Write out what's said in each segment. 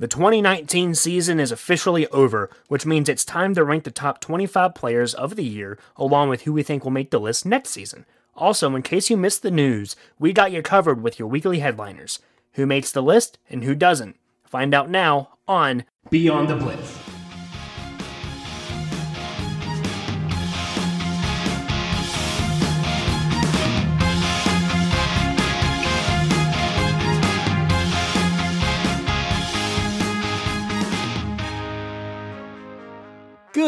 The 2019 season is officially over, which means it's time to rank the top 25 players of the year, along with who we think will make the list next season. Also, in case you missed the news, we got you covered with your weekly headliners. Who makes the list and who doesn't? Find out now on Beyond the Blitz.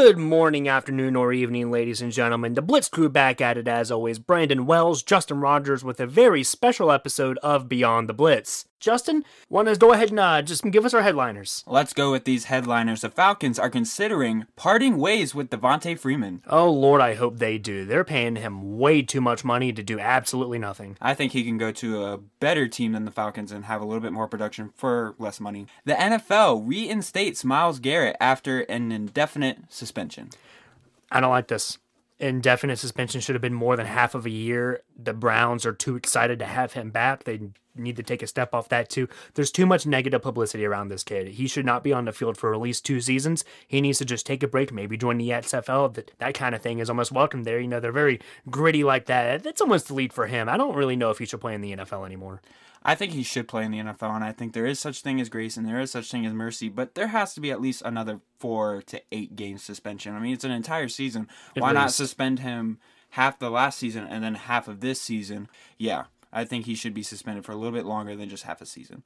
Good morning, afternoon, or evening, ladies and gentlemen. The Blitz crew back at it as always. Brandon Wells, Justin Rogers with a very special episode of Beyond the Blitz. Justin, want to go ahead and uh, just give us our headliners? Let's go with these headliners. The Falcons are considering parting ways with Devonta Freeman. Oh, Lord, I hope they do. They're paying him way too much money to do absolutely nothing. I think he can go to a better team than the Falcons and have a little bit more production for less money. The NFL reinstates Myles Garrett after an indefinite suspension. I don't like this. Indefinite suspension should have been more than half of a year. The Browns are too excited to have him back. They need to take a step off that too. There's too much negative publicity around this kid. He should not be on the field for at least two seasons. He needs to just take a break, maybe join the XFL. That, that kind of thing is almost welcome there. You know, they're very gritty like that. That's almost the lead for him. I don't really know if he should play in the NFL anymore. I think he should play in the NFL, and I think there is such thing as grace and there is such thing as mercy, but there has to be at least another four to eight game suspension. I mean, it's an entire season. At Why not suspend him half the last season and then half of this season? Yeah, I think he should be suspended for a little bit longer than just half a season.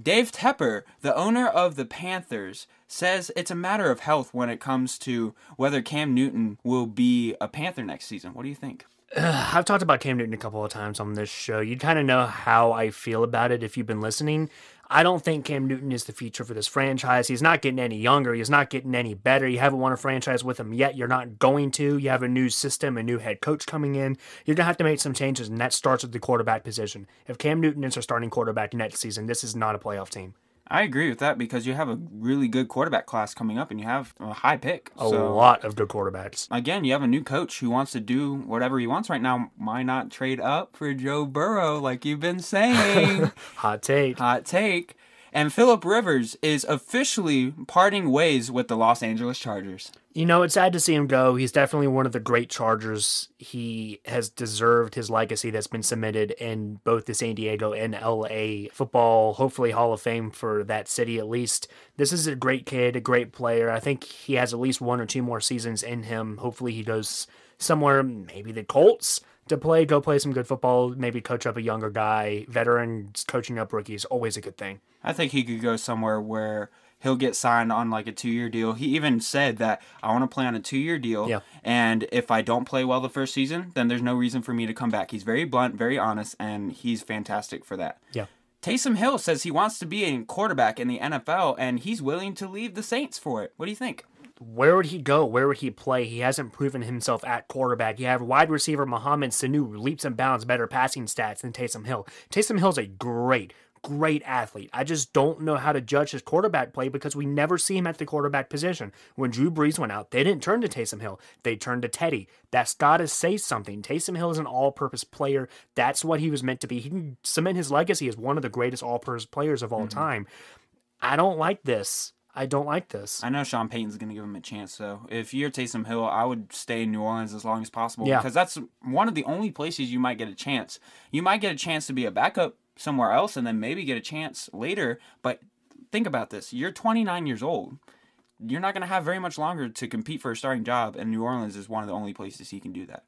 Dave Tepper, the owner of the Panthers, says it's a matter of health when it comes to whether Cam Newton will be a Panther next season. What do you think? I've talked about Cam Newton a couple of times on this show. You kind of know how I feel about it if you've been listening. I don't think Cam Newton is the future for this franchise. He's not getting any younger. He's not getting any better. You haven't won a franchise with him yet. You're not going to. You have a new system, a new head coach coming in. You're going to have to make some changes, and that starts with the quarterback position. If Cam Newton is our starting quarterback next season, this is not a playoff team. I agree with that because you have a really good quarterback class coming up and you have a high pick. A so lot of good quarterbacks. again, you have a new coach who wants to do whatever he wants right now. Why not trade up for Joe Burrow like you've been saying? Hot take. Hot take. And Philip Rivers is officially parting ways with the Los Angeles Chargers. You know, it's sad to see him go. He's definitely one of the great Chargers. He has deserved his legacy that's been submitted in both the San Diego and LA football, hopefully Hall of Fame for that city at least. This is a great kid, a great player. I think he has at least one or two more seasons in him. Hopefully he goes somewhere, maybe the Colts to play, go play some good football, maybe coach up a younger guy. Veterans coaching up rookies, always a good thing. I think he could go somewhere where he'll get signed on like a two year deal. He even said that I want to play on a two year deal. Yeah. And if I don't play well the first season, then there's no reason for me to come back. He's very blunt, very honest, and he's fantastic for that. Yeah. Taysom Hill says he wants to be a quarterback in the NFL and he's willing to leave the Saints for it. What do you think? Where would he go? Where would he play? He hasn't proven himself at quarterback. You have wide receiver Mohamed Sanu, leaps and bounds, better passing stats than Taysom Hill. Taysom Hill's a great, great athlete. I just don't know how to judge his quarterback play because we never see him at the quarterback position. When Drew Brees went out, they didn't turn to Taysom Hill. They turned to Teddy. That's got to say something. Taysom Hill is an all-purpose player. That's what he was meant to be. He can cement his legacy as one of the greatest all-purpose players of all mm-hmm. time. I don't like this. I don't like this. I know Sean Payton's going to give him a chance, so if you're Taysom Hill, I would stay in New Orleans as long as possible Yeah. because that's one of the only places you might get a chance. You might get a chance to be a backup somewhere else and then maybe get a chance later, but think about this. You're 29 years old. You're not going to have very much longer to compete for a starting job, and New Orleans is one of the only places he can do that.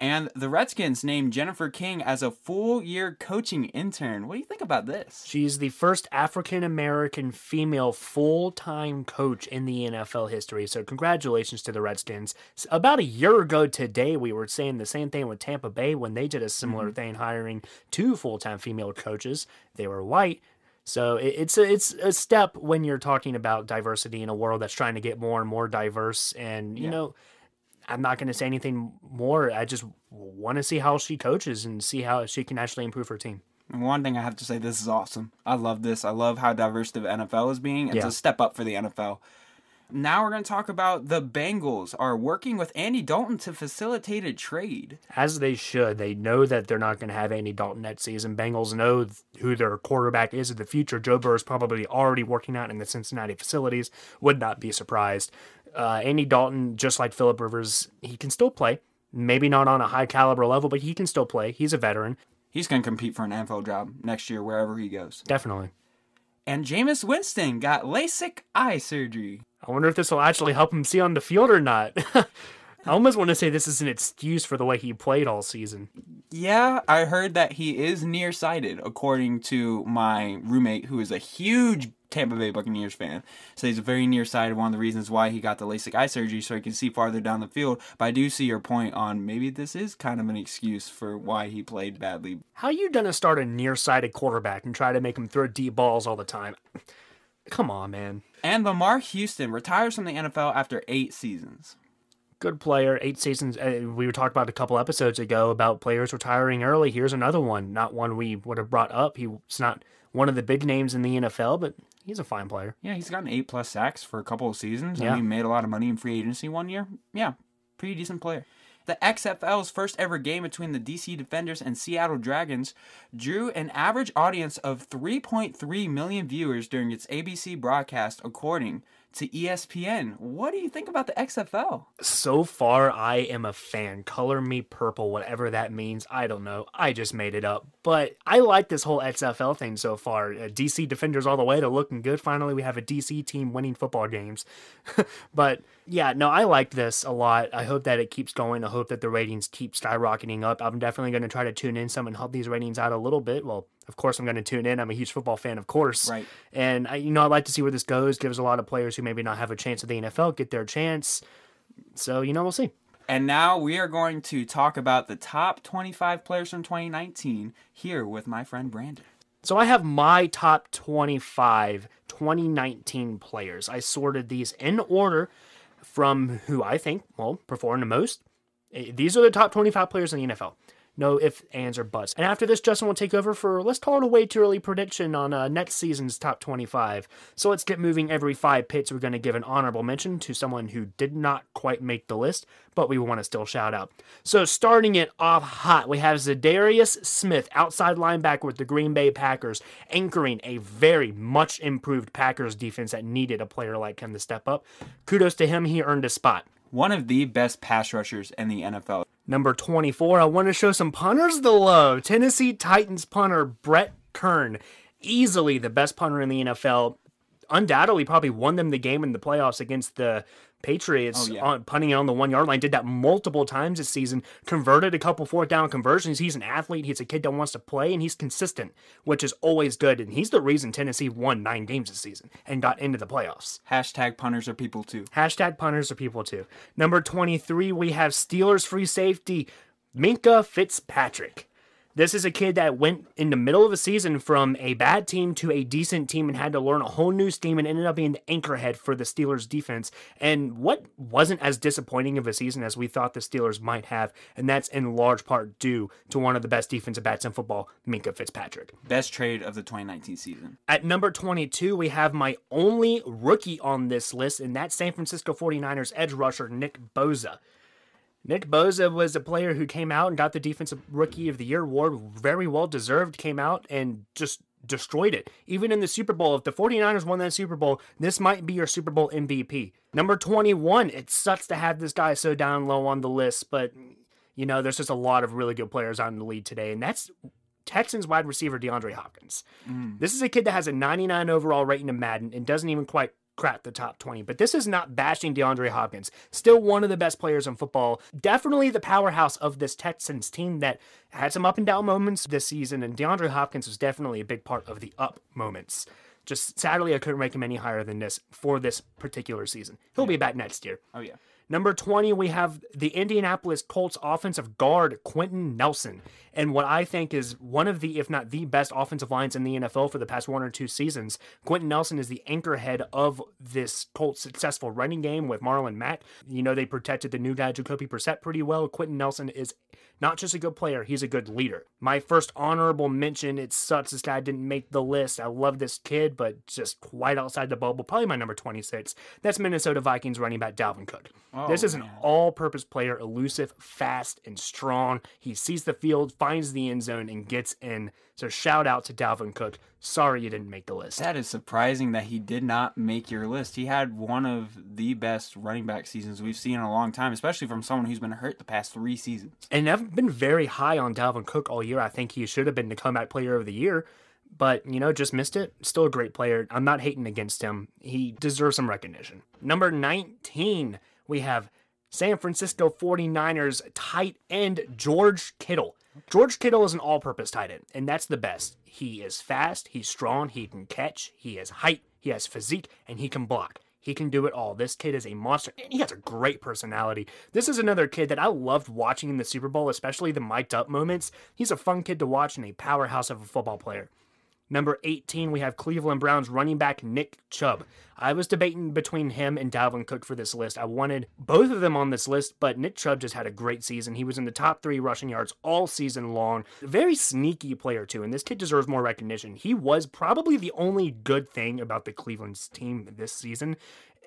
And the Redskins named Jennifer King as a full year coaching intern. What do you think about this? She's the first African American female full time coach in the NFL history. So, congratulations to the Redskins. About a year ago today, we were saying the same thing with Tampa Bay when they did a similar mm-hmm. thing, hiring two full time female coaches. They were white. So it's a, it's a step when you're talking about diversity in a world that's trying to get more and more diverse. And you Yeah. know, I'm not going to say anything more. I just want to see how she coaches and see how she can actually improve her team. One thing I have to say, this is awesome. I love this. I love how diverse the NFL is being. It's Yeah. a step up for the NFL. Now we're going to talk about the Bengals are working with Andy Dalton to facilitate a trade. As they should. They know that they're not going to have Andy Dalton next season. Bengals know who their quarterback is in the future. Joe Burrow is probably already working out in the Cincinnati facilities. Would not be surprised. Uh, Andy Dalton, just like Philip Rivers, he can still play. Maybe not on a high caliber level, but he can still play. He's a veteran. He's going to compete for an NFL job next year wherever he goes. Definitely. And Jameis Winston got LASIK eye surgery. I wonder if this will actually help him see on the field or not. I almost want to say this is an excuse for the way he played all season. Yeah, I heard that he is nearsighted, according to my roommate, who is a huge Tampa Bay Buccaneers fan. So he's very nearsighted. One of the reasons why he got the LASIK eye surgery, so he can see farther down the field. But I do see your point on maybe this is kind of an excuse for why he played badly. How are you gonna start a nearsighted quarterback and try to make him throw deep balls all the time? Come on, man. And Lamar Houston retires from the NFL after eight seasons. Good player, eight seasons. Uh, we were talking about a couple episodes ago about players retiring early. Here's another one, not one we would have brought up. He's not one of the big names in the NFL, but he's a fine player. Yeah, he's gotten eight plus sacks for a couple of seasons. Yeah. And he made a lot of money in free agency one year. Yeah, pretty decent player. The XFL's first ever game between the DC Defenders and Seattle Dragons drew an average audience of 3.3 million viewers during its ABC broadcast, according to ESPN. What do you think about the XFL? So far, I am a fan. Color me purple, whatever that means. I don't know. I just made it up. But I like this whole XFL thing so far. Uh, DC Defenders all the way to looking good. Finally, we have a DC team winning football games. but yeah, no, I like this a lot. I hope that it keeps going. I hope that the ratings keep skyrocketing up. I'm definitely going to try to tune in some and help these ratings out a little bit. Well, of course, I'm going to tune in. I'm a huge football fan, of course. Right. And I, you know, I'd like to see where this goes. Gives a lot of players who maybe not have a chance at the NFL get their chance. So you know, we'll see. And now we are going to talk about the top 25 players from 2019 here with my friend Brandon. So I have my top 25 2019 players. I sorted these in order from who I think, well, perform the most. Eh, These are the top 25 players in the NFL. No ifs, ands, or buts. And after this, Justin will take over for, let's call it a way too early prediction on uh, next season's top 25. So let's get moving. Every five picks, we're going to give an honorable mention to someone who did not quite make the list, but we want to still shout out. So starting it off hot, we have Za'Darius Smith, outside linebacker with the Green Bay Packers, anchoring a very much improved Packers defense that needed a player like him to step up. Kudos to him, he earned a spot. One of the best pass rushers in the NFL. Number 24, I want to show some punters the love. Tennessee Titans punter Brett Kern, easily the best punter in the NFL. Undoubtedly, probably won them the game in the playoffs against the Patriots Oh, yeah. on punting on the one yard line. Did that multiple times this season. Converted a couple fourth down conversions. He's an athlete. He's a kid that wants to play, and he's consistent, which is always good. And he's the reason Tennessee won nine games this season and got into the playoffs. Hashtag punters are people too. Hashtag punters are people too. Number 23, we have Steelers free safety, Minkah Fitzpatrick. This is a kid that went in the middle of the season from a bad team to a decent team and had to learn a whole new scheme and ended up being the anchorhead for the Steelers defense. And what wasn't as disappointing of a season as we thought the Steelers might have, and that's in large part due to one of the best defensive backs in football, Minkah Fitzpatrick. Best trade of the 2019 season. At number 22, we have my only rookie on this list, and that's San Francisco 49ers edge rusher Nick Bosa. Nick Bosa was a player who came out and got the Defensive Rookie of the Year award, very well deserved, came out and just destroyed it. Even in the Super Bowl, if the 49ers won that Super Bowl, this might be your Super Bowl MVP. Number 21, it sucks to have this guy so down low on the list, but you know, there's just a lot of really good players out in the lead today, and that's Texans wide receiver DeAndre Hopkins. Mm. This is a kid that has a 99 overall rating in Madden and doesn't even quite crack the top 20. But this is not bashing DeAndre Hopkins. Still one of the best players in football. Definitely the powerhouse of this Texans team that had some up and down moments this season. And DeAndre Hopkins was definitely a big part of the up moments. Just sadly, I couldn't rank him any higher than this for this particular season. He'll be back next year. Oh yeah. Number 20, we have the Indianapolis Colts offensive guard, Quenton Nelson. And what I think is one of the, if not the best offensive lines in the NFL for the past one or two seasons. Quenton Nelson is the anchorhead of this Colts successful running game with Marlon Mack. You know, they protected the new guy, Jacoby Brissett, pretty well. Quenton Nelson is not just a good player, he's a good leader. My first honorable mention, it sucks this guy didn't make the list. I love this kid, but just quite outside the bubble. Probably my number 26. That's Minnesota Vikings running back Dalvin Cook. Oh, this is an all purpose player, elusive, fast, and strong. He sees the field, finds the end zone, and gets in. So shout out to Dalvin Cook. Sorry you didn't make the list. That is surprising that he did not make your list. He had one of the best running back seasons we've seen in a long time, especially from someone who's been hurt the past three seasons. And I've been very high on Dalvin Cook all year. I think he should have been the comeback player of the year, but you know, just missed it. Still a great player. I'm not hating against him. He deserves some recognition. Number 19, we have San Francisco 49ers tight end George Kittle. George Kittle is an all purpose tight end, and that's the best. He is fast, he's strong, he can catch, he has height, he has physique, and he can block. He can do it all. This kid is a monster, and he has a great personality. This is another kid that I loved watching in the Super Bowl, especially the mic'd up moments. He's a fun kid to watch and a powerhouse of a football player. Number 18, we have Cleveland Browns running back Nick Chubb. I was debating between him and Dalvin Cook for this list. I wanted both of them on this list, but Nick Chubb just had a great season. He was in the top three rushing yards all season long. Very sneaky player, too, and this kid deserves more recognition. He was probably the only good thing about the Cleveland's team this season.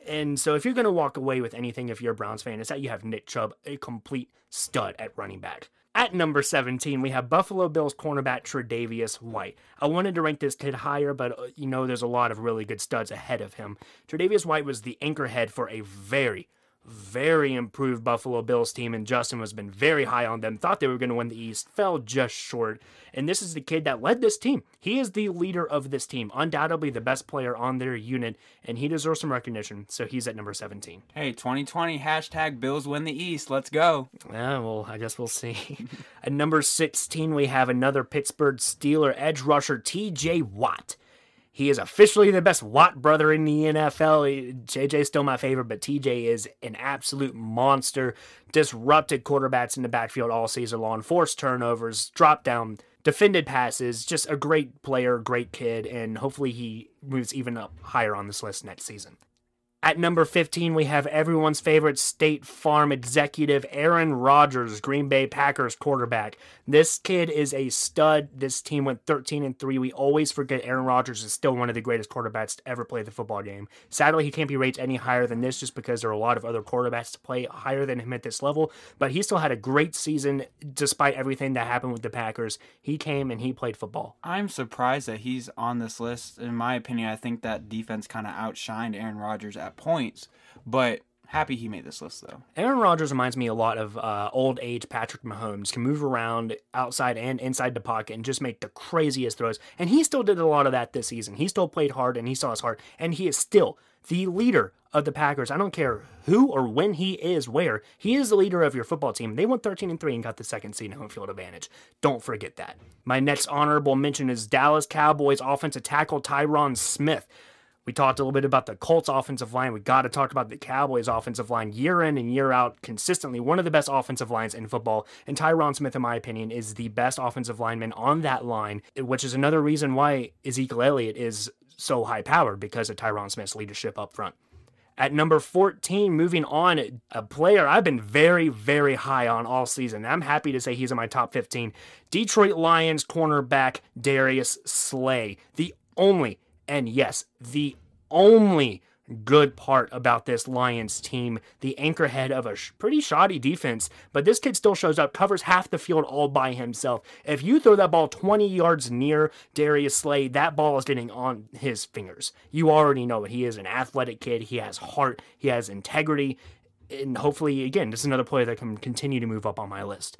And so, if you're going to walk away with anything, if you're a Browns fan, it's that you have Nick Chubb, a complete stud at running back. At number 17, we have Buffalo Bills cornerback Tre'Davious White. I wanted to rank this kid higher, but uh, you know there's a lot of really good studs ahead of him. Tre'Davious White was the anchorhead for a very, very improved Buffalo Bills team, and Justin has been very high on them. Thought they were going to win the East, fell just short. And this is the kid that led this team. He is the leader of this team, undoubtedly the best player on their unit, and he deserves some recognition. So he's at number 17. Hey, 2020 hashtag Bills win the East. Let's go. Yeah, well, I guess we'll see. at number 16, we have another Pittsburgh Steeler edge rusher, TJ Watt. He is officially the best Watt brother in the NFL. JJ's still my favorite, but TJ is an absolute monster. Disrupted quarterbacks in the backfield all season long, forced turnovers, drop down, defended passes. Just a great player, great kid, and hopefully he moves even up higher on this list next season. At number 15, we have everyone's favorite State Farm executive, Aaron Rodgers, Green Bay Packers quarterback. This kid is a stud. This team went 13 and 3. We always forget Aaron Rodgers is still one of the greatest quarterbacks to ever play the football game. Sadly, he can't be rated any higher than this just because there are a lot of other quarterbacks to play higher than him at this level. But he still had a great season despite everything that happened with the Packers. He came and he played football. I'm surprised that he's on this list. In my opinion, I think that defense kind of outshined Aaron Rodgers at points, but happy he made this list though. Aaron Rodgers reminds me a lot of uh, old age Patrick Mahomes. Can move around outside and inside the pocket and just make the craziest throws. And he still did a lot of that this season. He still played hard and he saw his heart. And he is still the leader of the Packers. I don't care who or when he is where. He is the leader of your football team. They went 13 and 3 and got the second seed home field advantage. Don't forget that. My next honorable mention is Dallas Cowboys offensive tackle Tyron Smith. We talked a little bit about the Colts offensive line. We got to talk about the Cowboys offensive line year in and year out, consistently one of the best offensive lines in football. And Tyron Smith, in my opinion, is the best offensive lineman on that line, which is another reason why Ezekiel Elliott is so high powered because of Tyron Smith's leadership up front. At number 14, moving on, a player I've been very, very high on all season. I'm happy to say he's in my top 15. Detroit Lions cornerback Darius Slay, the only and yes, the only good part about this Lions team, the anchorhead of a sh- pretty shoddy defense, but this kid still shows up, covers half the field all by himself. If you throw that ball 20 yards near Darius Slay, that ball is getting on his fingers. You already know it. He is an athletic kid. He has heart. He has integrity. And hopefully, again, this is another player that can continue to move up on my list.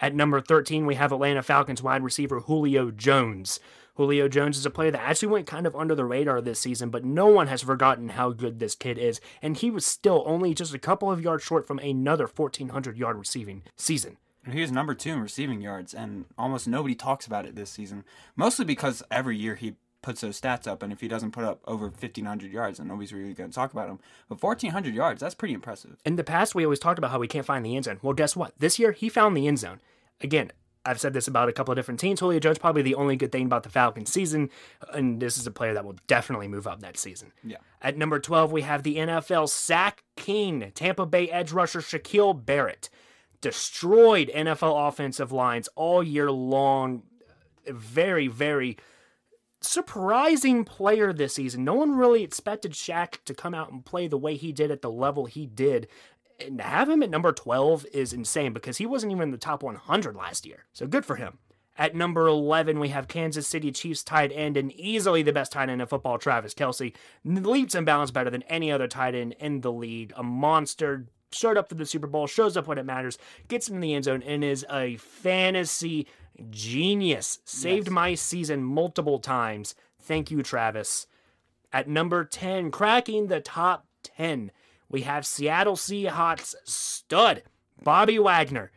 At number 13, we have Atlanta Falcons wide receiver Julio Jones. Julio Jones is a player that actually went kind of under the radar this season, but no one has forgotten how good this kid is, and he was still only just a couple of yards short from another 1,400 yard receiving season. He was number two in receiving yards, and almost nobody talks about it this season. Mostly because every year he puts those stats up, and if he doesn't put up over 1,500 yards, then nobody's really going to talk about him. But 1,400 yards, that's pretty impressive. In the past, we always talked about how we can't find the end zone. Well, guess what? This year, he found the end zone. Again, I've said this about a couple of different teams. Julio Jones probably the only good thing about the Falcons season, and this is a player that will definitely move up next season. Yeah. At number 12, we have the NFL sack king, Tampa Bay edge rusher Shaquille Barrett. destroyed NFL offensive lines all year long. Very, very surprising player this season. No one really expected Shaq to come out and play the way he did at the level he did. And to have him at number 12 is insane because he wasn't even in the top 100 last year. So good for him. At number 11, we have Kansas City Chiefs tight end and easily the best tight end in football, Travis Kelce. Leaps and bounds better than any other tight end in the league. A monster, showed up for the Super Bowl, shows up when it matters, gets in the end zone, and is a fantasy genius. Saved Yes. my season multiple times. Thank you, Travis. At number 10, cracking the top 10, we have Seattle Seahawks stud, Bobby Wagner.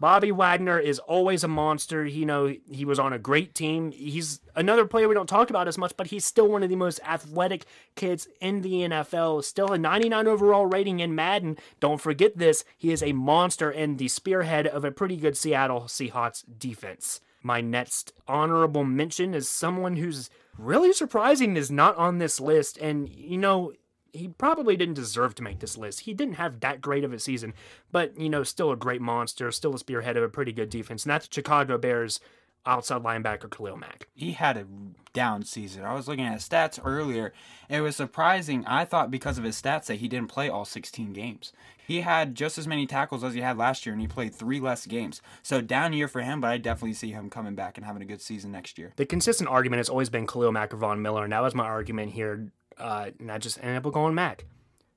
Bobby Wagner is always a monster. You know, he was on a great team. He's another player we don't talk about as much, but he's still one of the most athletic kids in the NFL. Still a 99 overall rating in Madden. Don't forget this. He is a monster and the spearhead of a pretty good Seattle Seahawks defense. My next honorable mention is someone who's really surprising is not on this list. And, you know, he probably didn't deserve to make this list. He didn't have that great of a season, but you know, still a great monster, still a spearhead of a pretty good defense. And that's Chicago Bears outside linebacker Khalil Mack. he had a down season. I was looking at his stats earlier. It was surprising. I thought because of his stats that he didn't play all 16 games. He had just as many tackles as he had last year, and he played three less games. So down year for him, but I definitely see him coming back and having a good season next year. The consistent argument has always been Khalil Mack or Von Miller, and that was my argument here. Uh, and I just ended up going Mack.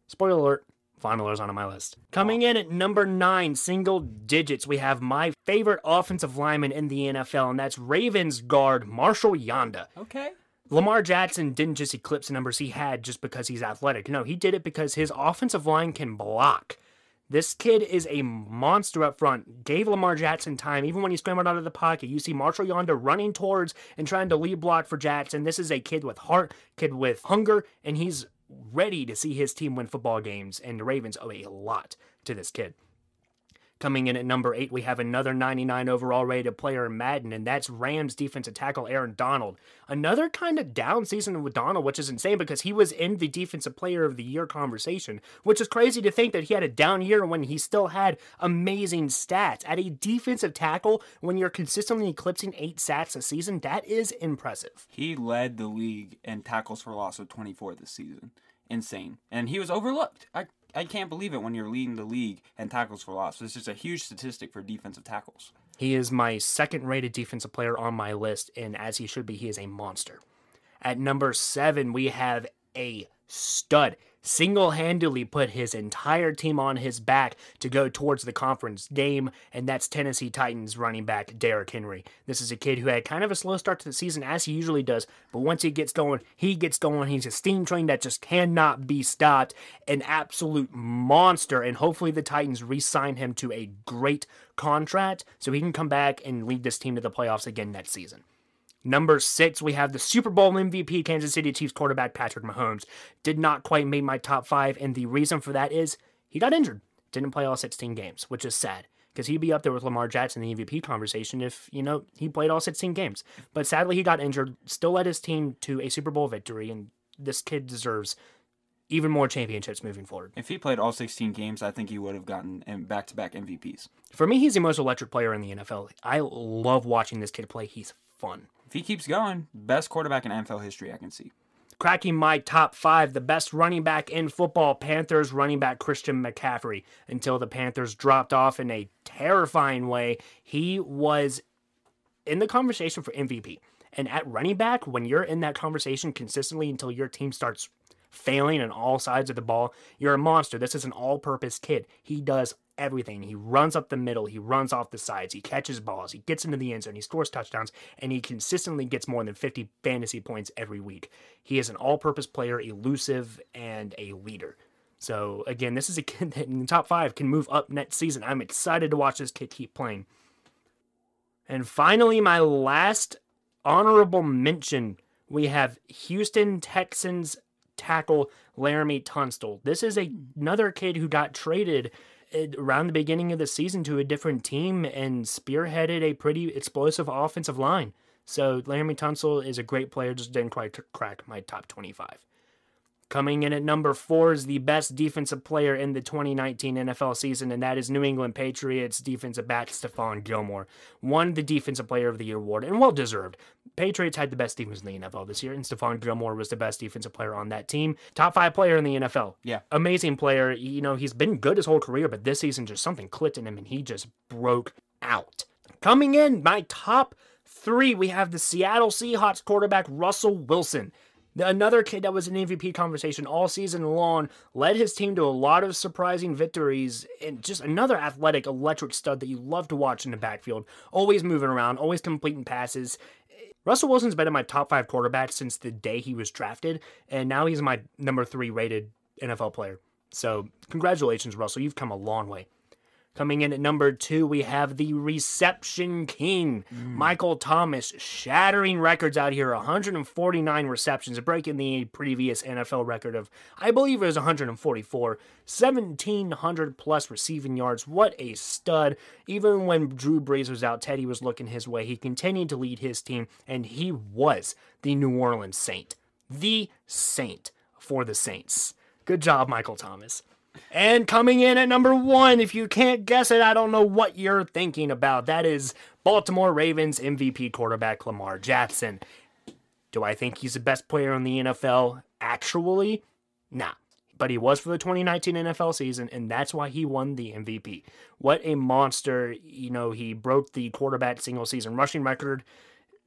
Spoiler alert. Von Miller's on my list. Coming in at number nine, single digits, we have my favorite offensive lineman in the NFL, and that's Ravens guard Marshall Yanda. Okay. Lamar Jackson didn't just eclipse the numbers he had just because he's athletic. No, he did it because his offensive line can block. This kid is a monster up front. Gave Lamar Jackson time, even when he scrambled out of the pocket. You see Marshall Yanda running towards and trying to lead block for Jackson. This is a kid with heart, kid with hunger, and he's ready to see his team win football games. And the Ravens owe a lot to this kid. Coming in at number eight, we have another 99 overall rated player in Madden, and that's Rams defensive tackle Aaron Donald. Another kind of down season with Donald, which is insane because he was in the defensive player of the year conversation, which is crazy to think that he had a down year when he still had amazing stats. At a defensive tackle, when you're consistently eclipsing eight sacks a season, that is impressive. He led the league in tackles for loss with 24 this season. Insane. And he was overlooked. I I can't believe it when you're leading the league in tackles for loss. It's just a huge statistic for defensive tackles. He is my second rated defensive player on my list, and as he should be, he is a monster. At number seven, we have a stud. Single handedly put his entire team on his back to go towards the conference game, and that's Tennessee Titans running back Derrick Henry. This is a kid who had kind of a slow start to the season, as he usually does, but once he gets going, he gets going. He's a steam train that just cannot be stopped. An absolute monster, and hopefully the Titans re sign him to a great contract so he can come back and lead this team to the playoffs again next season. Number six, we have the Super Bowl MVP Kansas City Chiefs quarterback Patrick Mahomes. Did not quite make my top five, and the reason for that is he got injured. Didn't play all 16 games, which is sad because he'd be up there with Lamar Jackson in the MVP conversation if, you know, he played all 16 games. But sadly, he got injured, still led his team to a Super Bowl victory, and this kid deserves even more championships moving forward. If he played all 16 games, I think he would have gotten um, back to back MVPs. For me, he's the most electric player in the NFL. I love watching this kid play. He's fun. If he keeps going, best quarterback in NFL history I can see. cracking my top five, the best running back in football, Panthers running back Christian McCaffrey. Until the Panthers dropped off in a terrifying way, he was in the conversation for MVP. And at running back, when you're in that conversation consistently until your team starts failing on all sides of the ball, you're a monster. This is an all purpose kid. He does everything. He runs up the middle, he runs off the sides, he catches balls, he gets into the end zone, he scores touchdowns, and he consistently gets more than 50 fantasy points every week. He is an all purpose player, elusive, and a leader. So, again, this is a kid that in the top five can move up next season. I'm excited to watch this kid keep playing. And finally, my last honorable mention we have Houston Texans tackle Laremy Tunstall. This is a, another kid who got traded around the beginning of the season to a different team and spearheaded a pretty explosive offensive line. So Laremy Tunstall is a great player, just didn't quite crack my top 25. Coming in at number four is the best defensive player in the 2019 NFL season, and that is New England Patriots defensive back Stephon Gilmore. Won the Defensive Player of the Year award, and well deserved. Patriots had the best defense in the NFL this year, and Stephon Gilmore was the best defensive player on that team. Top five player in the NFL. Yeah. Amazing player. You know, he's been good his whole career, but this season just something clicked in him, and he just broke out. Coming in, my top three, we have the Seattle Seahawks quarterback Russell Wilson. Another kid that was in MVP conversation all season long led his team to a lot of surprising victories and just another athletic, electric stud that you love to watch in the backfield. Always moving around, always completing passes. Russell Wilson's been in my top five quarterbacks since the day he was drafted, and now he's my number three rated NFL player. So, congratulations, Russell. You've come a long way. Coming in at number two, we have the reception king, mm. Michael Thomas, shattering records out here 149 receptions, breaking the previous NFL record of, I believe it was 144, 1700 plus receiving yards. What a stud. Even when Drew Brees was out, Teddy was looking his way. He continued to lead his team, and he was the New Orleans Saint. The Saint for the Saints. Good job, Michael Thomas. And coming in at number one, if you can't guess it, I don't know what you're thinking about. That is Baltimore Ravens MVP quarterback Lamar Jackson. Do I think he's the best player in the NFL? Actually, nah. But he was for the 2019 NFL season, and that's why he won the MVP. What a monster. You know, he broke the quarterback single season rushing record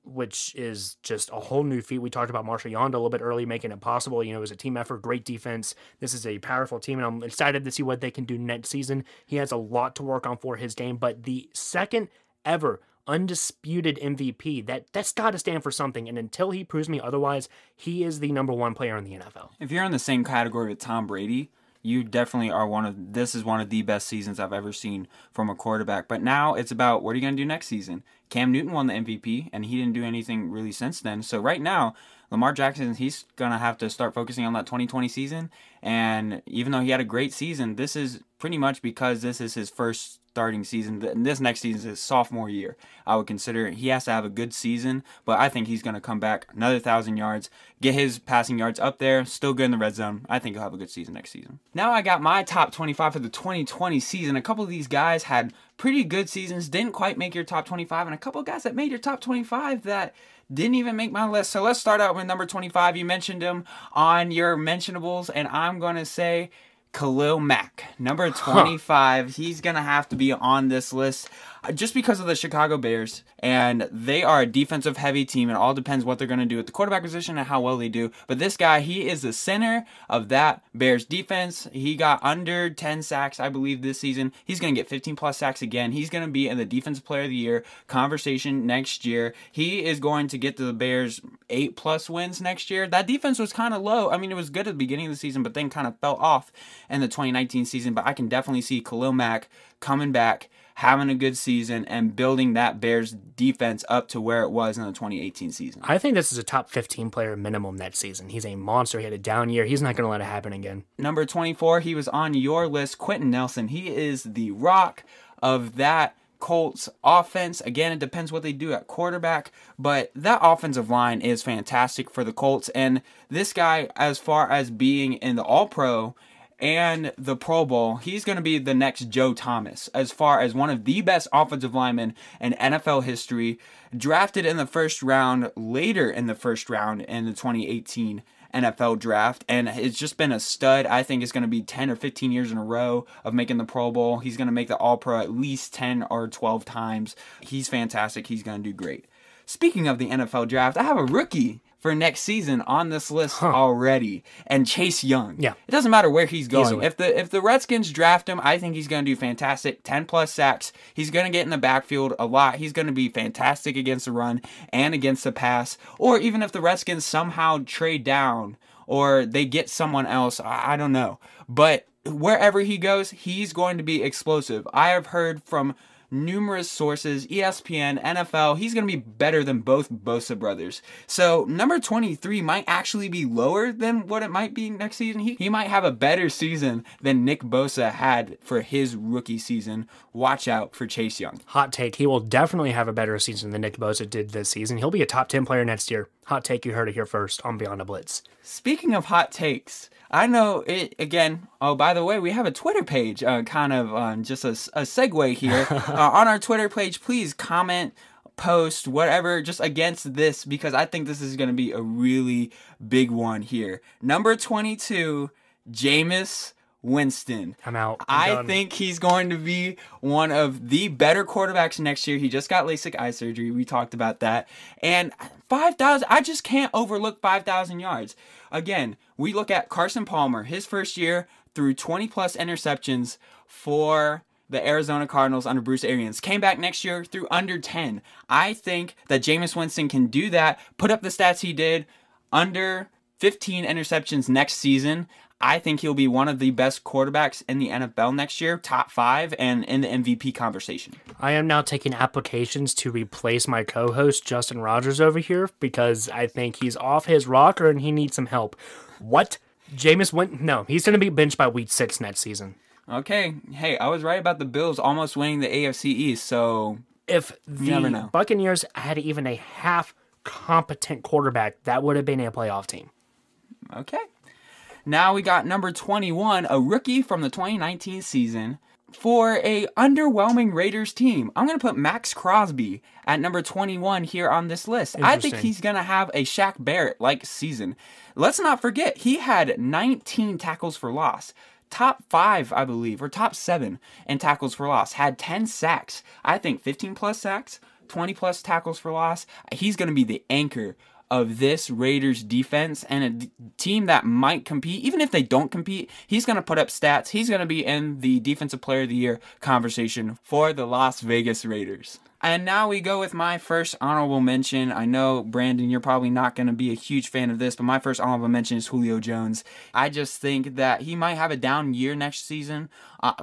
which is just a whole new feat. We talked about Marshall Yanda a little bit early, making it possible. You know, it was a team effort, great defense. This is a powerful team, and I'm excited to see what they can do next season. He has a lot to work on for his game, but the second ever undisputed MVP, that that's got to stand for something. And until he proves me otherwise, he is the number one player in the NFL. If you're in the same category with Tom Brady, you definitely are one of this is one of the best seasons I've ever seen from a quarterback. But now it's about what are you going to do next season? Cam Newton won the MVP and he didn't do anything really since then. So right now, Lamar Jackson he's going to have to start focusing on that 2020 season and even though he had a great season, this is pretty much because this is his first starting season. And this next season is his sophomore year. I would consider he has to have a good season, but I think he's going to come back another thousand yards, get his passing yards up there, still good in the red zone. I think he'll have a good season next season. Now I got my top 25 for the 2020 season. A couple of these guys had pretty good seasons, didn't quite make your top 25, and a couple of guys that made your top 25 that didn't even make my list. So let's start out with number 25. You mentioned him on your mentionables, and I'm going to say Khalil Mack, number 25. Huh. He's going to have to be on this list just because of the Chicago Bears, and they are a defensive heavy team. It all depends what they're going to do at the quarterback position and how well they do. But this guy, he is the center of that Bears defense. He got under 10 sacks, I believe, this season. He's going to get 15 plus sacks again. He's going to be in the defensive player of the year conversation next year. He is going to get to the Bears eight plus wins next year. That defense was kind of low. I mean, it was good at the beginning of the season, but then kind of fell off in the 2019 season. But I can definitely see Khalil Mack coming back having a good season and building that Bears defense up to where it was in the 2018 season. I think this is a top 15 player minimum that season. He's a monster. He had a down year. He's not going to let it happen again. Number 24, he was on your list, Quenton Nelson. He is the rock of that Colts offense. Again, it depends what they do at quarterback, but that offensive line is fantastic for the Colts. And this guy, as far as being in the All Pro, and the Pro Bowl, he's going to be the next Joe Thomas as far as one of the best offensive linemen in NFL history. Drafted in the first round, later in the first round in the 2018 NFL draft, and it's just been a stud. I think it's going to be 10 or 15 years in a row of making the Pro Bowl. He's going to make the All Pro at least 10 or 12 times. He's fantastic. He's going to do great. Speaking of the NFL draft, I have a rookie for next season on this list huh. already. And Chase Young. Yeah. It doesn't matter where he's going. Easily. If the if the Redskins draft him, I think he's going to do fantastic. 10 plus sacks. He's going to get in the backfield a lot. He's going to be fantastic against the run and against the pass. Or even if the Redskins somehow trade down or they get someone else, I, I don't know. But wherever he goes, he's going to be explosive. I have heard from numerous sources, ESPN, NFL. He's going to be better than both Bosa brothers. So number 23 might actually be lower than what it might be next season. He, he might have a better season than Nick Bosa had for his rookie season. Watch out for Chase Young. Hot take. He will definitely have a better season than Nick Bosa did this season. He'll be a top 10 player next year. Hot take. You heard it here first on Beyond the Blitz. Speaking of hot takes, I know it again. Oh, by the way, we have a Twitter page. Uh, kind of um, just a, a segue here uh, on our Twitter page. Please comment, post, whatever, just against this because I think this is going to be a really big one here. Number twenty-two, Jameis Winston. I'm out. I'm I think he's going to be one of the better quarterbacks next year. He just got LASIK eye surgery. We talked about that. And 5,000, I just can't overlook 5,000 yards. Again, we look at Carson Palmer, his first year threw 20 plus interceptions for the Arizona Cardinals under Bruce Arians. Came back next year through under 10. I think that Jameis Winston can do that, put up the stats he did under 15 interceptions next season. I think he'll be one of the best quarterbacks in the NFL next year, top five, and in the MVP conversation. I am now taking applications to replace my co-host Justin Rogers over here because I think he's off his rocker and he needs some help. What? Jameis went? No, he's going to be benched by week six next season. Okay, hey, I was right about the Bills almost winning the AFC East, so If the. Buccaneers had even a half competent quarterback, that would have been a playoff team. Okay. Now we got number 21, a rookie from the 2019 season for a underwhelming Raiders team. I'm going to put Maxx Crosby at number 21 here on this list. I think he's going to have a Shaq Barrett like season. Let's not forget, he had 19 tackles for loss. Top five, I believe, or top seven in tackles for loss. Had 10 sacks. I think 15 plus sacks, 20 plus tackles for loss. He's going to be the anchor of this Raiders defense and a team that might compete, even if they don't compete, he's going to put up stats. He's going to be in the Defensive Player of the Year conversation for the Las Vegas Raiders. And now we go with my first honorable mention. I know, Brandon, you're probably not going to be a huge fan of this, but my first honorable mention is Julio Jones. I just think that he might have a down year next season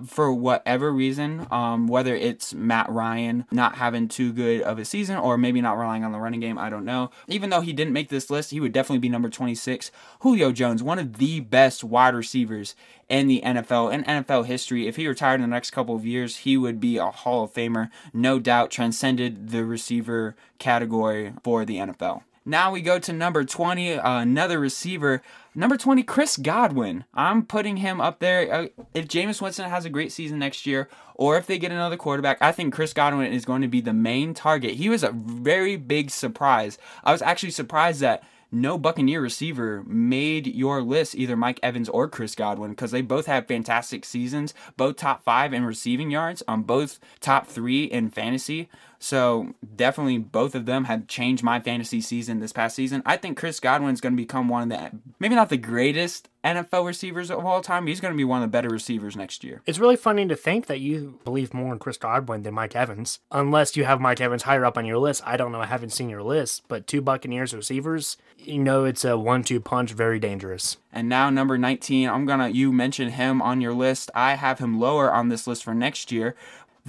for whatever reason, um, whether it's Matt Ryan not having too good of a season or maybe not relying on the running game. I don't know. Even though he didn't make this list, he would definitely be number 26. Julio Jones, one of the best wide receivers in the NFL, in NFL history. If he retired in the next couple of years, he would be a Hall of Famer. No doubt transcended the receiver category for the NFL. Now we go to number 20, uh, another receiver. Number 20, Chris Godwin. I'm putting him up there. Uh, if Jameis Winston has a great season next year, or if they get another quarterback, I think Chris Godwin is going to be the main target. He was a very big surprise. I was actually surprised that no Buccaneer receiver made your list, either Mike Evans or Chris Godwin, because they both had fantastic seasons, both top five in receiving yards, on both top three in fantasy. So definitely both of them have changed my fantasy season this past season. I think Chris Godwin's going to become one of the maybe not the greatest NFL receivers of all time. He's going to be one of the better receivers next year. It's really funny to think that you believe more in Chris Godwin than Mike Evans. Unless you have Mike Evans higher up on your list. I don't know. I haven't seen your list, but two Buccaneers receivers, you know, it's a one two punch, very dangerous. And now number 19, I'm gonna you mentioned him on your list. I have him lower on this list for next year.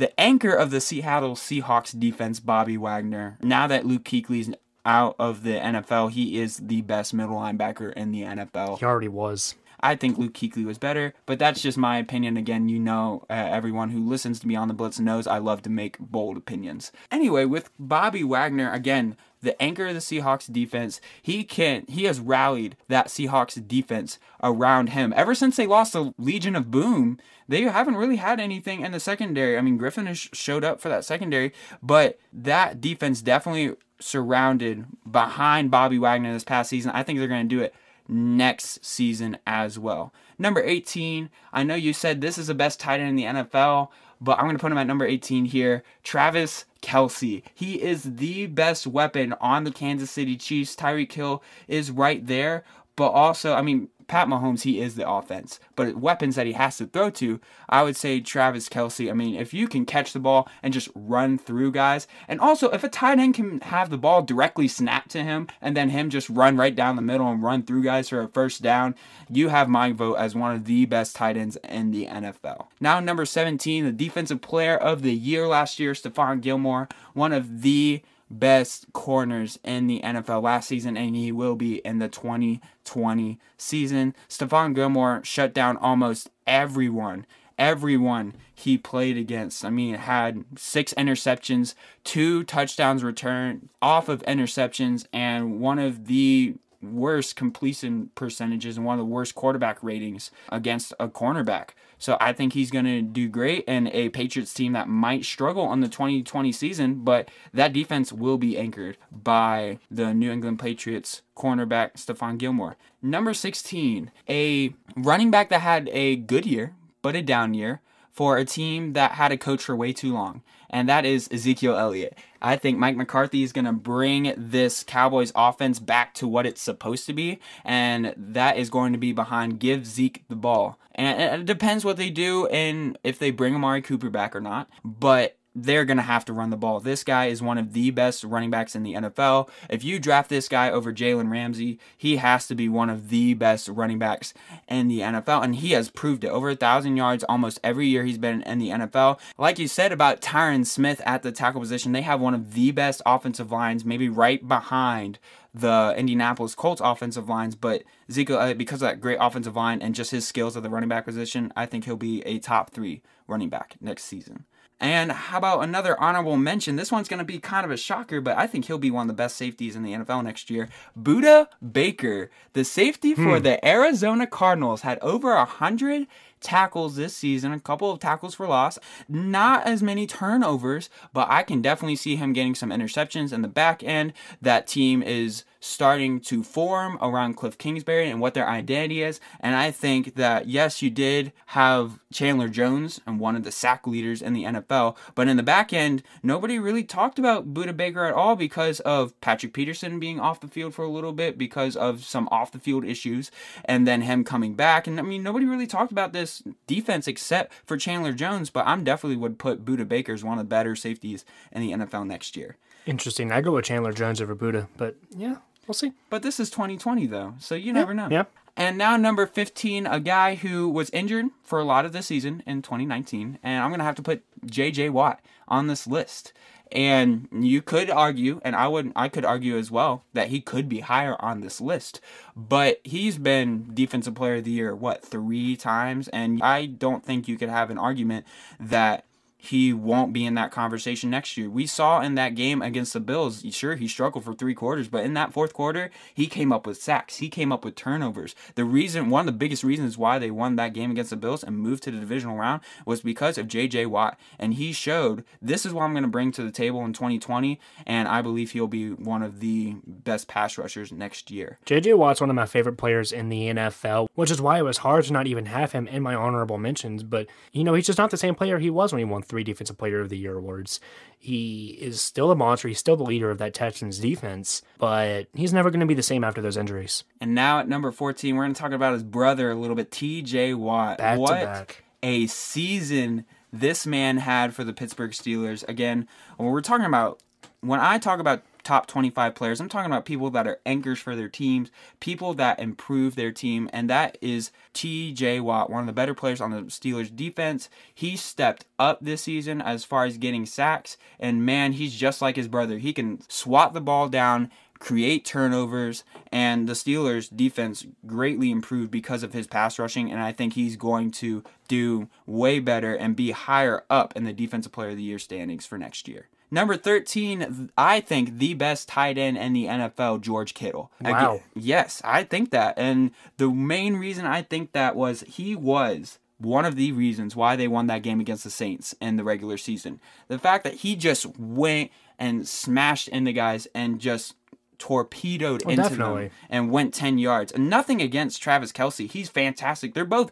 The anchor of the Seattle Seahawks defense, Bobby Wagner. Now that Luke Kuechly's out of the NFL, he is the best middle linebacker in the NFL. He already was. I think Luke Kuechly was better, but that's just my opinion. Again, you know, uh, everyone who listens to me on the Blitz knows I love to make bold opinions. Anyway, with Bobby Wagner, again, the anchor of the Seahawks defense, he can he has rallied that Seahawks defense around him. Ever since they lost the Legion of Boom, they haven't really had anything in the secondary. I mean, Griffin has showed up for that secondary, but that defense definitely surrounded behind Bobby Wagner this past season. I think they're going to do it next season as well. Number 18, I know you said this is the best tight end in the NFL, but I'm going to put him at number 18 here. Travis Kelce. He is the best weapon on the Kansas City Chiefs. Tyreek Hill is right there, but also, I mean, Pat Mahomes, he is the offense. But weapons that he has to throw to, I would say Travis Kelce. I mean, if you can catch the ball and just run through guys, and also if a tight end can have the ball directly snapped to him and then him just run right down the middle and run through guys for a first down, you have my vote as one of the best tight ends in the NFL. Now, number 17, the defensive player of the year last year, Stephon Gilmore, one of the best corners in the NFL last season, and he will be in the 2020 season. Stephon Gilmore shut down almost everyone, everyone he played against. I mean, had six interceptions, two touchdowns returned off of interceptions, and one of the worst completion percentages and one of the worst quarterback ratings against a cornerback. So I think he's going to do great in a Patriots team that might struggle on the 2020 season, but that defense will be anchored by the New England Patriots cornerback Stephon Gilmore. Number 16, a running back that had a good year, but a down year for a team that had a coach for way too long, and that is Ezekiel Elliott. I think Mike McCarthy is going to bring this Cowboys offense back to what it's supposed to be, and that is going to be behind give Zeke the ball. And it depends what they do and if they bring Amari Cooper back or not, but they're going to have to run the ball. This guy is one of the best running backs in the NFL. If you draft this guy over Jalen Ramsey, he has to be one of the best running backs in the NFL. And he has proved it. Over a thousand yards almost every year he's been in the NFL. Like you said about Tyron Smith at the tackle position, they have one of the best offensive lines, maybe right behind the Indianapolis Colts offensive lines, but Ezekiel, uh, because of that great offensive line and just his skills at the running back position, I think he'll be a top three running back next season. And how about another honorable mention? This one's going to be kind of a shocker, but I think he'll be one of the best safeties in the NFL next year. Budda Baker, the safety for Hmm. the Arizona Cardinals, had over a hundred tackles this season, a couple of tackles for loss, not as many turnovers, but I can definitely see him getting some interceptions in the back end. That team is starting to form around Cliff Kingsbury and what their identity is. And I think that, yes, you did have Chandler Jones and one of the sack leaders in the NFL, but in the back end, nobody really talked about Budda Baker at all because of Patrick Peterson being off the field for a little bit, because of some off the field issues, and then him coming back. And I mean, nobody really talked about this defense except for Chandler Jones, but I'm definitely would put Budda Baker as one of the better safeties in the NFL next year. Interesting. I go with Chandler Jones over Budda, but yeah, we'll see. But this is 2020 though, so you never know. Yeah. And now number 15, a guy who was injured for a lot of the season in 2019, and I'm gonna have to put J.J. Watt on this list. And you could argue, and I would, I could argue as well that he could be higher on this list. But he's been Defensive Player of the Year what three times, and I don't think you could have an argument that he won't be in that conversation next year. We saw in that game against the Bills, sure, he struggled for three quarters, but in that fourth quarter, he came up with sacks. He came up with turnovers. The reason, one of the biggest reasons why they won that game against the Bills and moved to the divisional round was because of J.J. Watt. And he showed this is what I'm going to bring to the table in 2020, and I believe he'll be one of the best pass rushers next year. JJ Watt's one of my favorite players in the NFL, which is why it was hard to not even have him in my honorable mentions. But, you know, he's just not the same player he was when he won three Defensive Player of the Year awards. He is still a monster. He's still the leader of that Texans defense, but he's never going to be the same after those injuries. And now at number 14, we're going to talk about his brother a little bit, T.J. Watt. Back to what back. a season this man had for the Pittsburgh Steelers. Again, when we're talking about, when I talk about top 25 players, I'm talking about people that are anchors for their teams, people that improve their team, and that is T.J. Watt, one of the better players on the Steelers defense. He stepped up this season as far as getting sacks, and man, he's just like his brother. He can swat the ball down create turnovers, and the Steelers' defense greatly improved because of his pass rushing. And I think he's going to do way better and be higher up in the Defensive Player of the Year standings for next year. Number 13, I think the best tight end in the NFL, George Kittle. Wow. Again, yes, I think that. And the main reason I think that was he was one of the reasons why they won that game against the Saints in the regular season. The fact that he just went and smashed into guys and just torpedoed Oh, into definitely. them and went 10 yards. And nothing against Travis Kelce. He's fantastic. They're both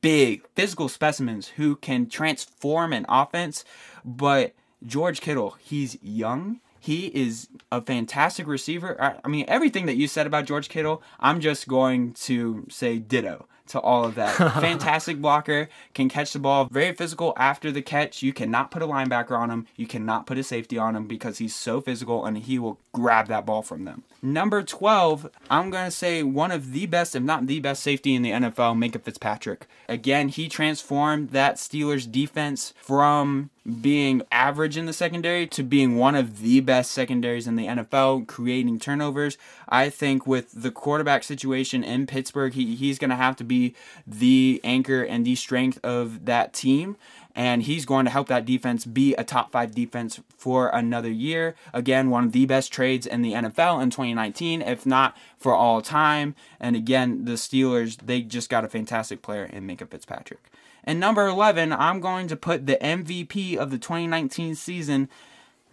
big physical specimens who can transform an offense. But George Kittle, he's young. He is a fantastic receiver. I, I mean, everything that you said about George Kittle, I'm just going to say ditto to all of that. Fantastic blocker, can catch the ball, very physical after the catch. You cannot put a linebacker on him. You cannot put a safety on him because he's so physical and he will grab that ball from them. Number 12, I'm going to say one of the best, if not the best safety in the NFL, Minkah Fitzpatrick. Again, he transformed that Steelers defense from being average in the secondary to being one of the best secondaries in the NFL, creating turnovers. I think with the quarterback situation in Pittsburgh, he, he's going to have to be the anchor and the strength of that team. and he's going to help that defense be a top five defense for another year. Again, one of the best trades in the NFL in 2019, if not for all time. And again, the Steelers, they just got a fantastic player in Minkah Fitzpatrick. And number 11, I'm going to put the MVP of the 2019 season.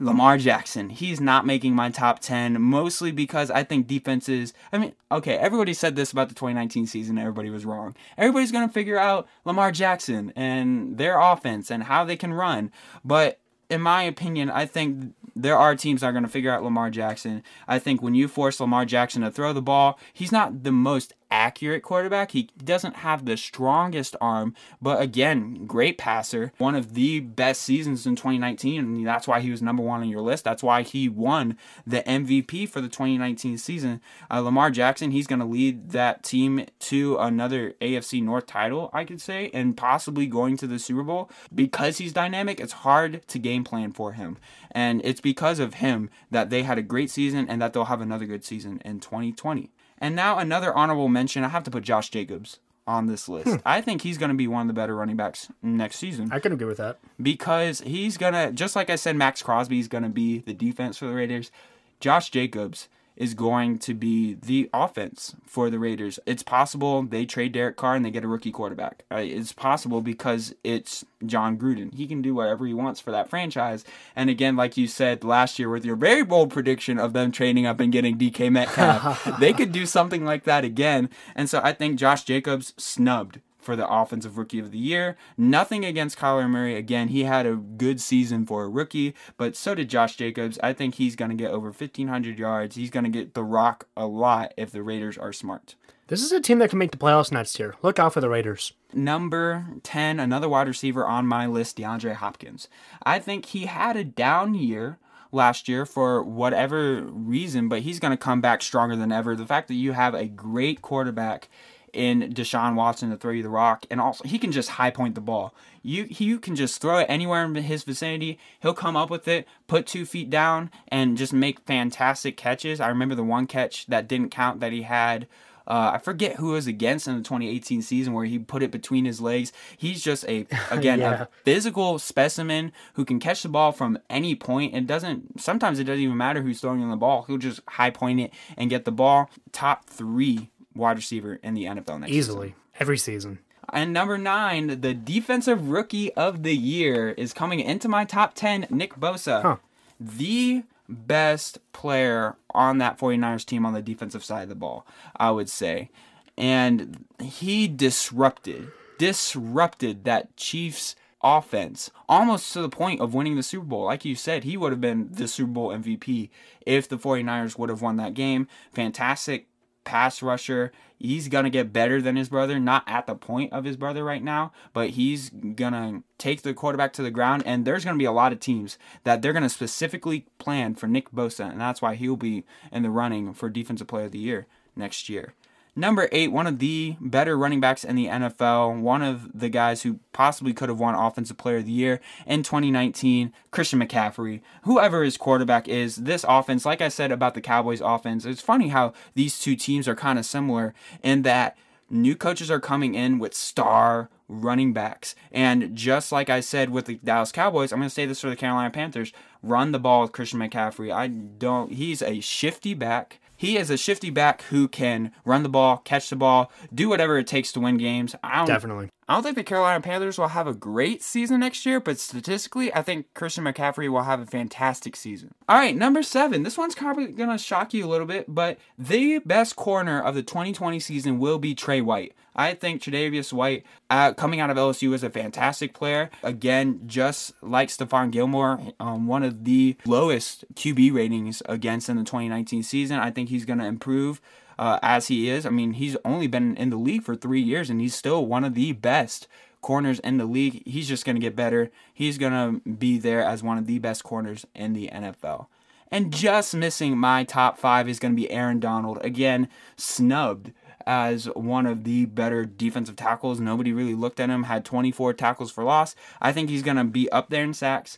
Lamar Jackson. He's not making my top 10, mostly because I think defenses. I mean, okay, everybody said this about the 2019 season, everybody was wrong. Everybody's going to figure out Lamar Jackson and their offense and how they can run. But in my opinion, I think there are teams that are going to figure out Lamar Jackson. I think when you force Lamar Jackson to throw the ball, he's not the most accurate quarterback. He doesn't have the strongest arm, but again, great passer. One of the best seasons in 2019, and that's why he was number one on your list. That's why he won the MVP for the 2019 season. Uh, Lamar Jackson, he's going to lead that team to another AFC North title, I could say, and possibly going to the Super Bowl. Because he's dynamic, it's hard to game plan for him. And it's because of him that they had a great season and that they'll have another good season in 2020. And now another honorable mention. I have to put Josh Jacobs on this list. Hmm. I think he's going to be one of the better running backs next season. I can agree with that because he's going to just like I said, Maxx Crosby is going to be the defense for the Raiders. Josh Jacobs is going to be the offense for the Raiders. It's possible they trade Derek Carr and they get a rookie quarterback. Uh, it's possible because it's Jon Gruden. He can do whatever he wants for that franchise. And again, like you said last year with your very bold prediction of them trading up and getting DK Metcalf, they could do something like that again. And so I think Josh Jacobs snubbed for the Offensive Rookie of the Year. Nothing against Kyler Murray. Again, he had a good season for a rookie, but so did Josh Jacobs. I think he's going to get over 1,500 yards. He's going to get the rock a lot if the Raiders are smart. This is a team that can make the playoffs next year. Look out for the Raiders. Number 10, another wide receiver on my list, DeAndre Hopkins. I think he had a down year last year for whatever reason, but he's going to come back stronger than ever. The fact that you have a great quarterback in Deshaun Watson to throw you the rock, and also he can just high point the ball. You you can just throw it anywhere in his vicinity. He'll come up with it, put two feet down, and just make fantastic catches. I remember the one catch that didn't count that he had. Uh, I forget who was against in the 2018 season where he put it between his legs. He's just a again yeah. a physical specimen who can catch the ball from any point. It doesn't sometimes it doesn't even matter who's throwing him the ball. He'll just high point it and get the ball. Top three wide receiver in the NFL next Easily. Season. Every season. And number nine, the defensive rookie of the year is coming into my top 10, Nick Bosa. Huh. The best player on that 49ers team on the defensive side of the ball, I would say. And he disrupted, disrupted that Chiefs offense almost to the point of winning the Super Bowl. Like you said, he would have been the Super Bowl MVP if the 49ers would have won that game. Fantastic pass rusher. He's going to get better than his brother, not at the point of his brother right now, but he's going to take the quarterback to the ground. And there's going to be a lot of teams that they're going to specifically plan for Nick Bosa, and that's why he'll be in the running for Defensive Player of the Year next year. Number eight, one of the better running backs in the NFL, one of the guys who possibly could have won Offensive Player of the Year in 2019, Christian McCaffrey. Whoever his quarterback is, this offense, like I said about the Cowboys offense, it's funny how these two teams are kind of similar in that new coaches are coming in with star running backs. And just like I said with the Dallas Cowboys, I'm going to say this for the Carolina Panthers run the ball with Christian McCaffrey. I don't, he's a shifty back. He is a shifty back who can run the ball, catch the ball, do whatever it takes to win games. I don't, Definitely. I don't think the Carolina Panthers will have a great season next year, but statistically, I think Christian McCaffrey will have a fantastic season. All right, number seven. This one's probably going to shock you a little bit, but the best corner of the 2020 season will be Trey White. I think Tre'Davious White, uh, coming out of LSU, is a fantastic player. Again, just like Stephon Gilmore, um, one of the lowest QB ratings against in the 2019 season. I think he's going to improve uh, as he is. I mean, he's only been in the league for three years and he's still one of the best corners in the league. He's just going to get better. He's going to be there as one of the best corners in the NFL. And just missing my top five is going to be Aaron Donald. Again, snubbed as one of the better defensive tackles. Nobody really looked at him, had 24 tackles for loss. I think he's going to be up there in sacks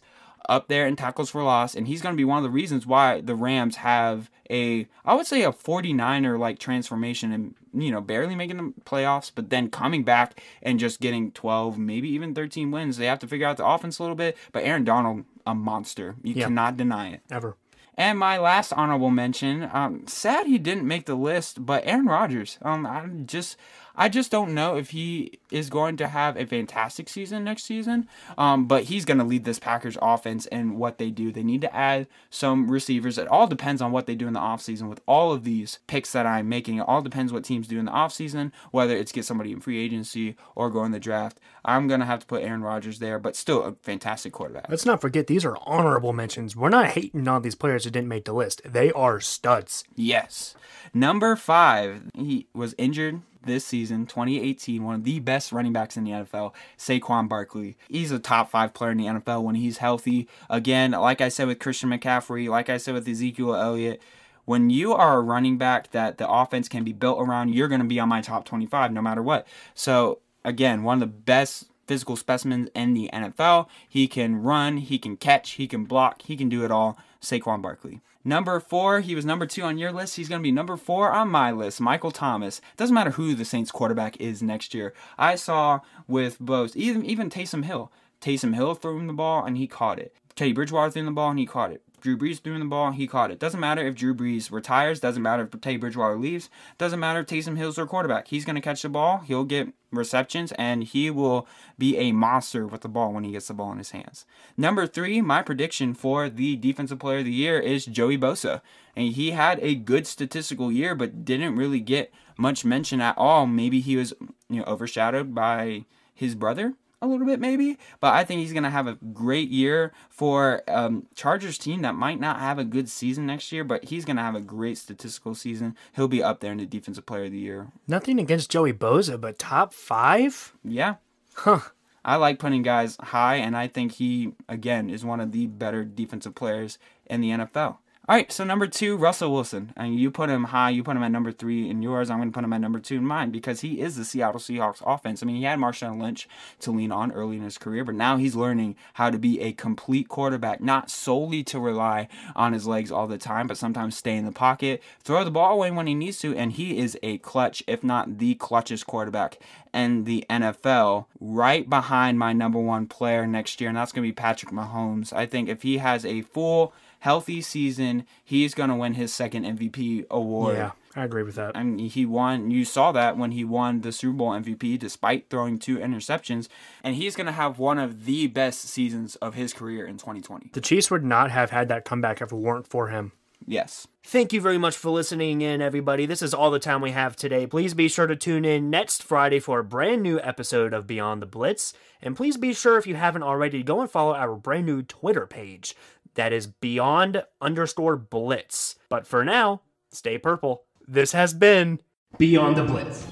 up there in tackles for loss, and he's going to be one of the reasons why the Rams have a, I would say, a 49er like transformation and, you know, barely making the playoffs, but then coming back and just getting 12, maybe even 13 wins. They have to figure out the offense a little bit, but Aaron Donald, a monster. You Yeah. cannot deny it. Ever. And my last honorable mention, um, sad he didn't make the list, but Aaron Rodgers. Um, I just, I just don't know if he is going to have a fantastic season next season. Um, but he's going to lead this Packers offense and what they do. They need to add some receivers. It all depends on what they do in the offseason with all of these picks that I'm making. It all depends what teams do in the offseason, whether it's get somebody in free agency or go in the draft. I'm going to have to put Aaron Rodgers there, but still a fantastic quarterback. Let's not forget these are honorable mentions. We're not hating on these players who didn't make the list. They are studs. Yes. Number five, he was injured this season, 2018, one of the best running backs in the NFL, Saquon Barkley. He's a top five player in the NFL when he's healthy. Again, like I said with Christian McCaffrey, like I said with Ezekiel Elliott, when you are a running back that the offense can be built around, you're going to be on my top 25 no matter what. So, again, one of the best physical specimens in the NFL. He can run, he can catch, he can block, he can do it all. Saquon Barkley. Number four, he was number two on your list. He's going to be number four on my list. Michael Thomas. Doesn't matter who the Saints quarterback is next year. I saw with both, even even Taysom Hill. Taysom Hill threw him the ball and he caught it. Teddy Bridgewater threw him the ball and he caught it. Drew Brees threw him the ball, he caught it. Doesn't matter if Drew Brees retires, doesn't matter if Teddy Bridgewater leaves, doesn't matter if Taysom Hill's their quarterback. He's going to catch the ball, he'll get receptions, and he will be a monster with the ball when he gets the ball in his hands. Number three, my prediction for the Defensive Player of the Year is Joey Bosa. And he had a good statistical year, but didn't really get much mention at all. Maybe he was, you know, overshadowed by his brother a little bit maybe but i think he's going to have a great year for um, chargers team that might not have a good season next year but he's going to have a great statistical season he'll be up there in the defensive player of the year Nothing against Joey Bosa, but top five? yeah Huh. i like putting guys high and i think he again is one of the better defensive players in the nfl all right, so number two, Russell Wilson. And you put him high, you put him at number three in yours. I'm going to put him at number two in mine because he is the Seattle Seahawks offense. I mean, he had Marshawn Lynch to lean on early in his career, but now he's learning how to be a complete quarterback, not solely to rely on his legs all the time, but sometimes stay in the pocket, throw the ball away when he needs to, and he is a clutch, if not the clutchest quarterback in the NFL, right behind my number one player next year, and that's going to be Patrick Mahomes. I think if he has a full healthy season, he's going to win his second MVP award. Yeah, I agree with that. I mean, he won. You saw that when he won the Super Bowl MVP despite throwing two interceptions. And he's going to have one of the best seasons of his career in 2020. The Chiefs would not have had that comeback if it weren't for him. Yes. Thank you very much for listening in, everybody. This is all the time we have today. Please be sure to tune in next Friday for a brand new episode of Beyond the Blitz. And please be sure, if you haven't already, to go and follow our brand new Twitter page. That is Beyond underscore Blitz. But for now, stay purple. This has been Beyond the Blitz.